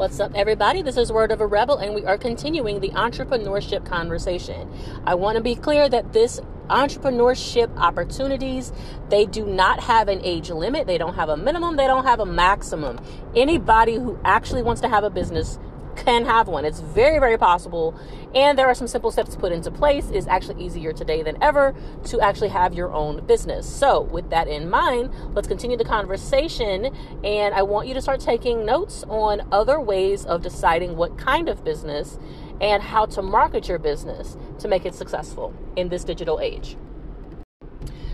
What's up, everybody? This is Word of a Rebel, and we are continuing the entrepreneurship conversation. I want to be clear that this entrepreneurship opportunities they do not have an age limit they don't have a minimum they don't have a maximum anybody who actually wants to have a business can have one. It's very, very possible. And there are some simple steps to put into place. It's actually easier today than ever to actually have your own business. So, with that in mind, let's continue the conversation. And I want you to start taking notes on other ways of deciding what kind of business and how to market your business to make it successful in this digital age.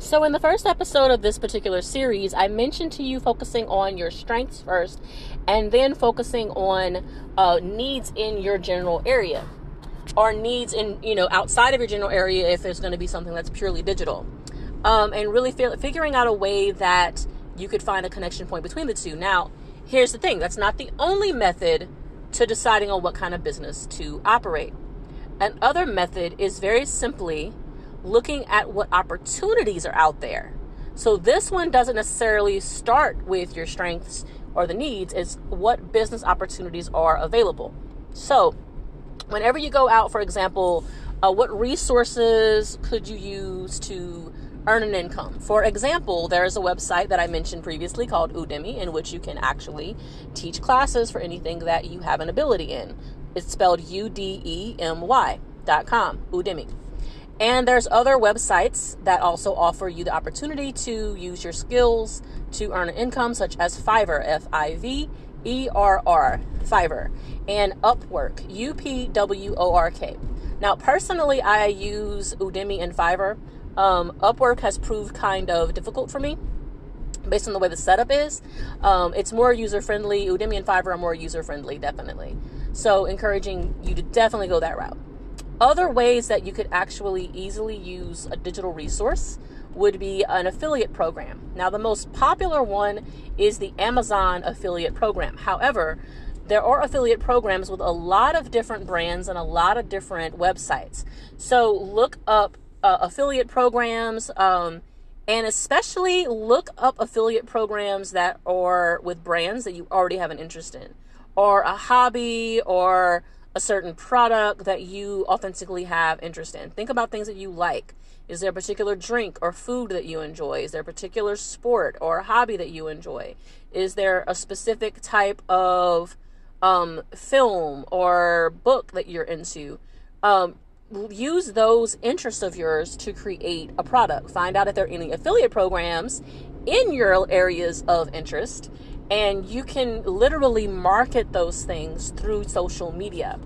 So, in the first episode of this particular series, I mentioned to you focusing on your strengths first and then focusing on uh, needs in your general area or needs in, you know, outside of your general area if there's going to be something that's purely digital. Um, and really figuring out a way that you could find a connection point between the two. Now, here's the thing that's not the only method to deciding on what kind of business to operate. Another method is very simply looking at what opportunities are out there. So this one doesn't necessarily start with your strengths or the needs, it's what business opportunities are available. So whenever you go out, for example, uh, what resources could you use to earn an income? For example, there is a website that I mentioned previously called Udemy, in which you can actually teach classes for anything that you have an ability in. It's spelled U D E M Y dot com, Udemy. And there's other websites that also offer you the opportunity to use your skills to earn an income, such as Fiverr, F I V E R R, Fiverr, and Upwork, U P W O R K. Now, personally, I use Udemy and Fiverr. Um, Upwork has proved kind of difficult for me based on the way the setup is. Um, it's more user friendly. Udemy and Fiverr are more user friendly, definitely. So, encouraging you to definitely go that route. Other ways that you could actually easily use a digital resource would be an affiliate program. Now, the most popular one is the Amazon affiliate program. However, there are affiliate programs with a lot of different brands and a lot of different websites. So, look up uh, affiliate programs um, and especially look up affiliate programs that are with brands that you already have an interest in, or a hobby, or a certain product that you authentically have interest in. Think about things that you like. Is there a particular drink or food that you enjoy? Is there a particular sport or hobby that you enjoy? Is there a specific type of um, film or book that you're into? Um, use those interests of yours to create a product. Find out if there are any affiliate programs in your areas of interest and you can literally market those things through social media.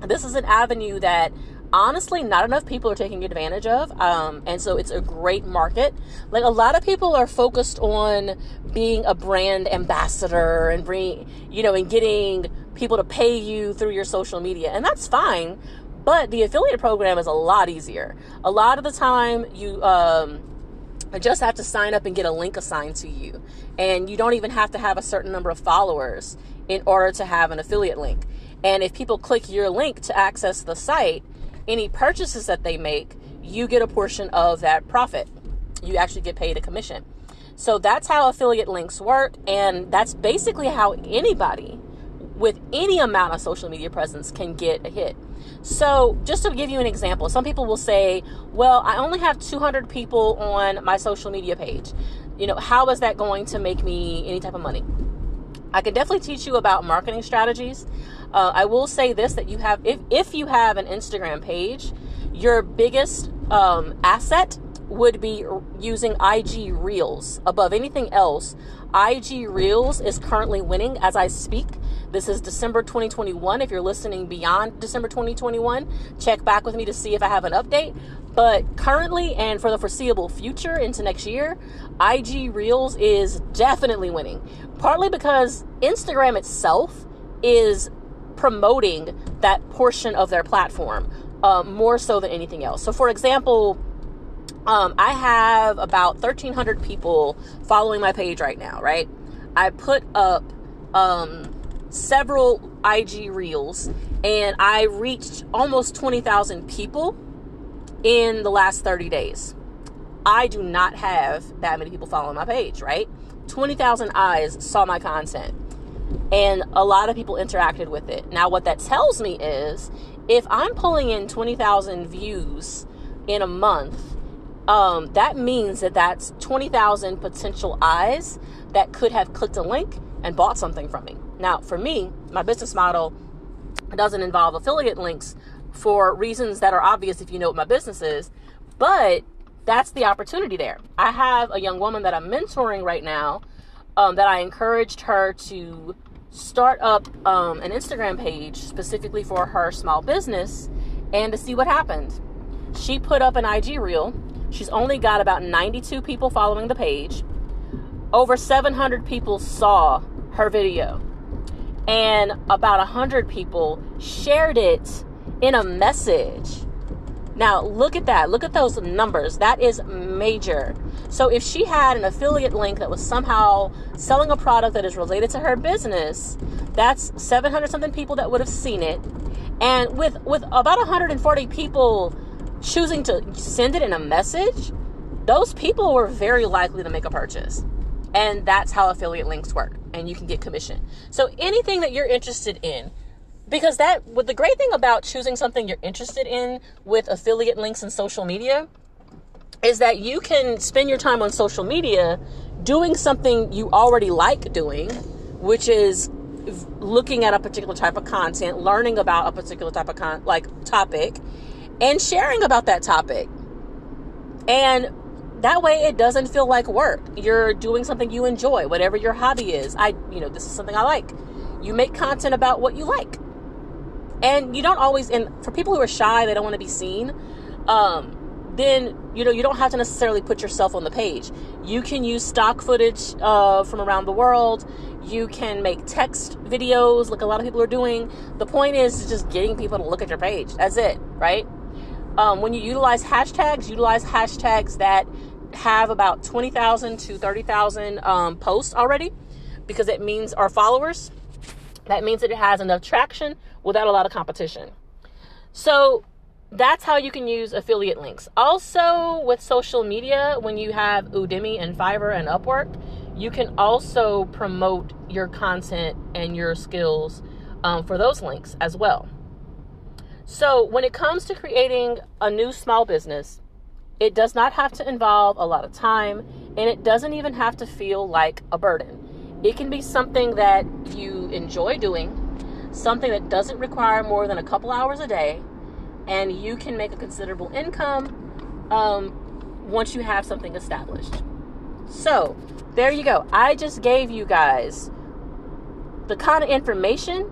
This is an avenue that honestly not enough people are taking advantage of um, and so it's a great market like a lot of people are focused on being a brand ambassador and bring you know and getting people to pay you through your social media and that's fine but the affiliate program is a lot easier a lot of the time you um, just have to sign up and get a link assigned to you and you don't even have to have a certain number of followers in order to have an affiliate link and if people click your link to access the site, any purchases that they make, you get a portion of that profit. You actually get paid a commission. So that's how affiliate links work. And that's basically how anybody with any amount of social media presence can get a hit. So, just to give you an example, some people will say, Well, I only have 200 people on my social media page. You know, how is that going to make me any type of money? I can definitely teach you about marketing strategies. Uh, I will say this that you have, if, if you have an Instagram page, your biggest um, asset would be using IG Reels above anything else. IG Reels is currently winning as I speak. This is December 2021. If you're listening beyond December 2021, check back with me to see if I have an update. But currently and for the foreseeable future into next year, IG Reels is definitely winning. Partly because Instagram itself is promoting that portion of their platform uh, more so than anything else. So, for example, um, I have about 1,300 people following my page right now, right? I put up um, several IG reels and I reached almost 20,000 people in the last 30 days. I do not have that many people following my page, right? 20,000 eyes saw my content. and a lot of people interacted with it. Now, what that tells me is if I'm pulling in 20,000 views in a month, um, that means that that's 20,000 potential eyes that could have clicked a link and bought something from me. Now, for me, my business model doesn't involve affiliate links for reasons that are obvious if you know what my business is, but that's the opportunity there. I have a young woman that I'm mentoring right now um, that I encouraged her to start up um, an Instagram page specifically for her small business and to see what happened. She put up an IG reel. She's only got about 92 people following the page. Over 700 people saw her video. And about 100 people shared it in a message. Now, look at that. Look at those numbers. That is major. So, if she had an affiliate link that was somehow selling a product that is related to her business, that's 700 something people that would have seen it. And with with about 140 people choosing to send it in a message, those people were very likely to make a purchase. And that's how affiliate links work. And you can get commission. So anything that you're interested in, because that what the great thing about choosing something you're interested in with affiliate links and social media is that you can spend your time on social media doing something you already like doing, which is looking at a particular type of content, learning about a particular type of con- like topic, and sharing about that topic. And that way it doesn't feel like work. You're doing something you enjoy, whatever your hobby is. I, you know, this is something I like. You make content about what you like. And you don't always and for people who are shy, they don't want to be seen. Um then you know you don't have to necessarily put yourself on the page you can use stock footage uh, from around the world you can make text videos like a lot of people are doing the point is just getting people to look at your page that's it right um, when you utilize hashtags utilize hashtags that have about 20000 to 30000 um, posts already because it means our followers that means that it has enough traction without a lot of competition so that's how you can use affiliate links. Also, with social media, when you have Udemy and Fiverr and Upwork, you can also promote your content and your skills um, for those links as well. So, when it comes to creating a new small business, it does not have to involve a lot of time and it doesn't even have to feel like a burden. It can be something that you enjoy doing, something that doesn't require more than a couple hours a day and you can make a considerable income um, once you have something established. So, there you go. I just gave you guys the kind of information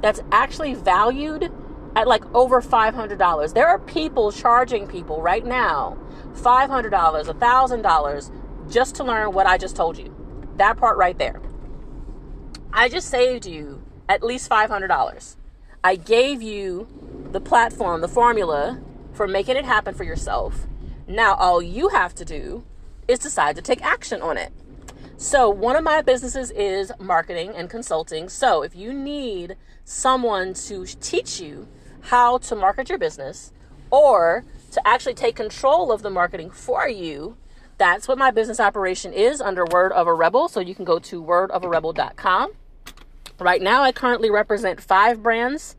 that's actually valued at like over $500. There are people charging people right now $500, $1,000 just to learn what I just told you. That part right there. I just saved you at least $500. I gave you the platform, the formula for making it happen for yourself. Now, all you have to do is decide to take action on it. So, one of my businesses is marketing and consulting. So, if you need someone to teach you how to market your business or to actually take control of the marketing for you, that's what my business operation is under Word of a Rebel. So, you can go to wordofarebel.com. Right now, I currently represent five brands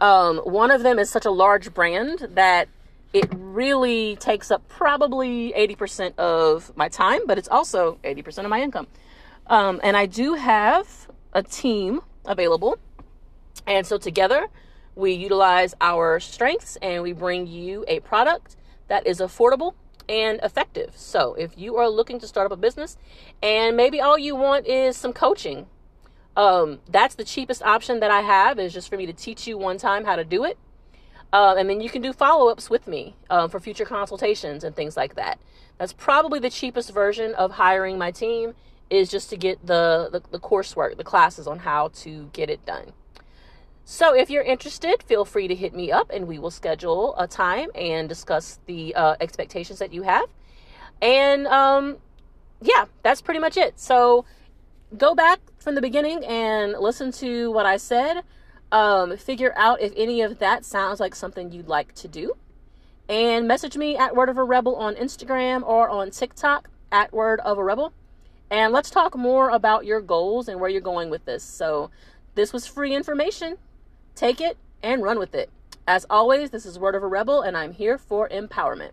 um, one of them is such a large brand that it really takes up probably 80% of my time, but it's also 80% of my income. Um, and I do have a team available. And so together, we utilize our strengths and we bring you a product that is affordable and effective. So if you are looking to start up a business and maybe all you want is some coaching um, that's the cheapest option that I have is just for me to teach you one time how to do it. Uh, and then you can do follow ups with me um, for future consultations and things like that. That's probably the cheapest version of hiring my team is just to get the, the, the coursework, the classes on how to get it done. So if you're interested, feel free to hit me up and we will schedule a time and discuss the uh, expectations that you have. And um, yeah, that's pretty much it. So go back from the beginning and listen to what I said. Um, figure out if any of that sounds like something you'd like to do. And message me at Word of a Rebel on Instagram or on TikTok at Word of a Rebel. And let's talk more about your goals and where you're going with this. So, this was free information. Take it and run with it. As always, this is Word of a Rebel, and I'm here for empowerment.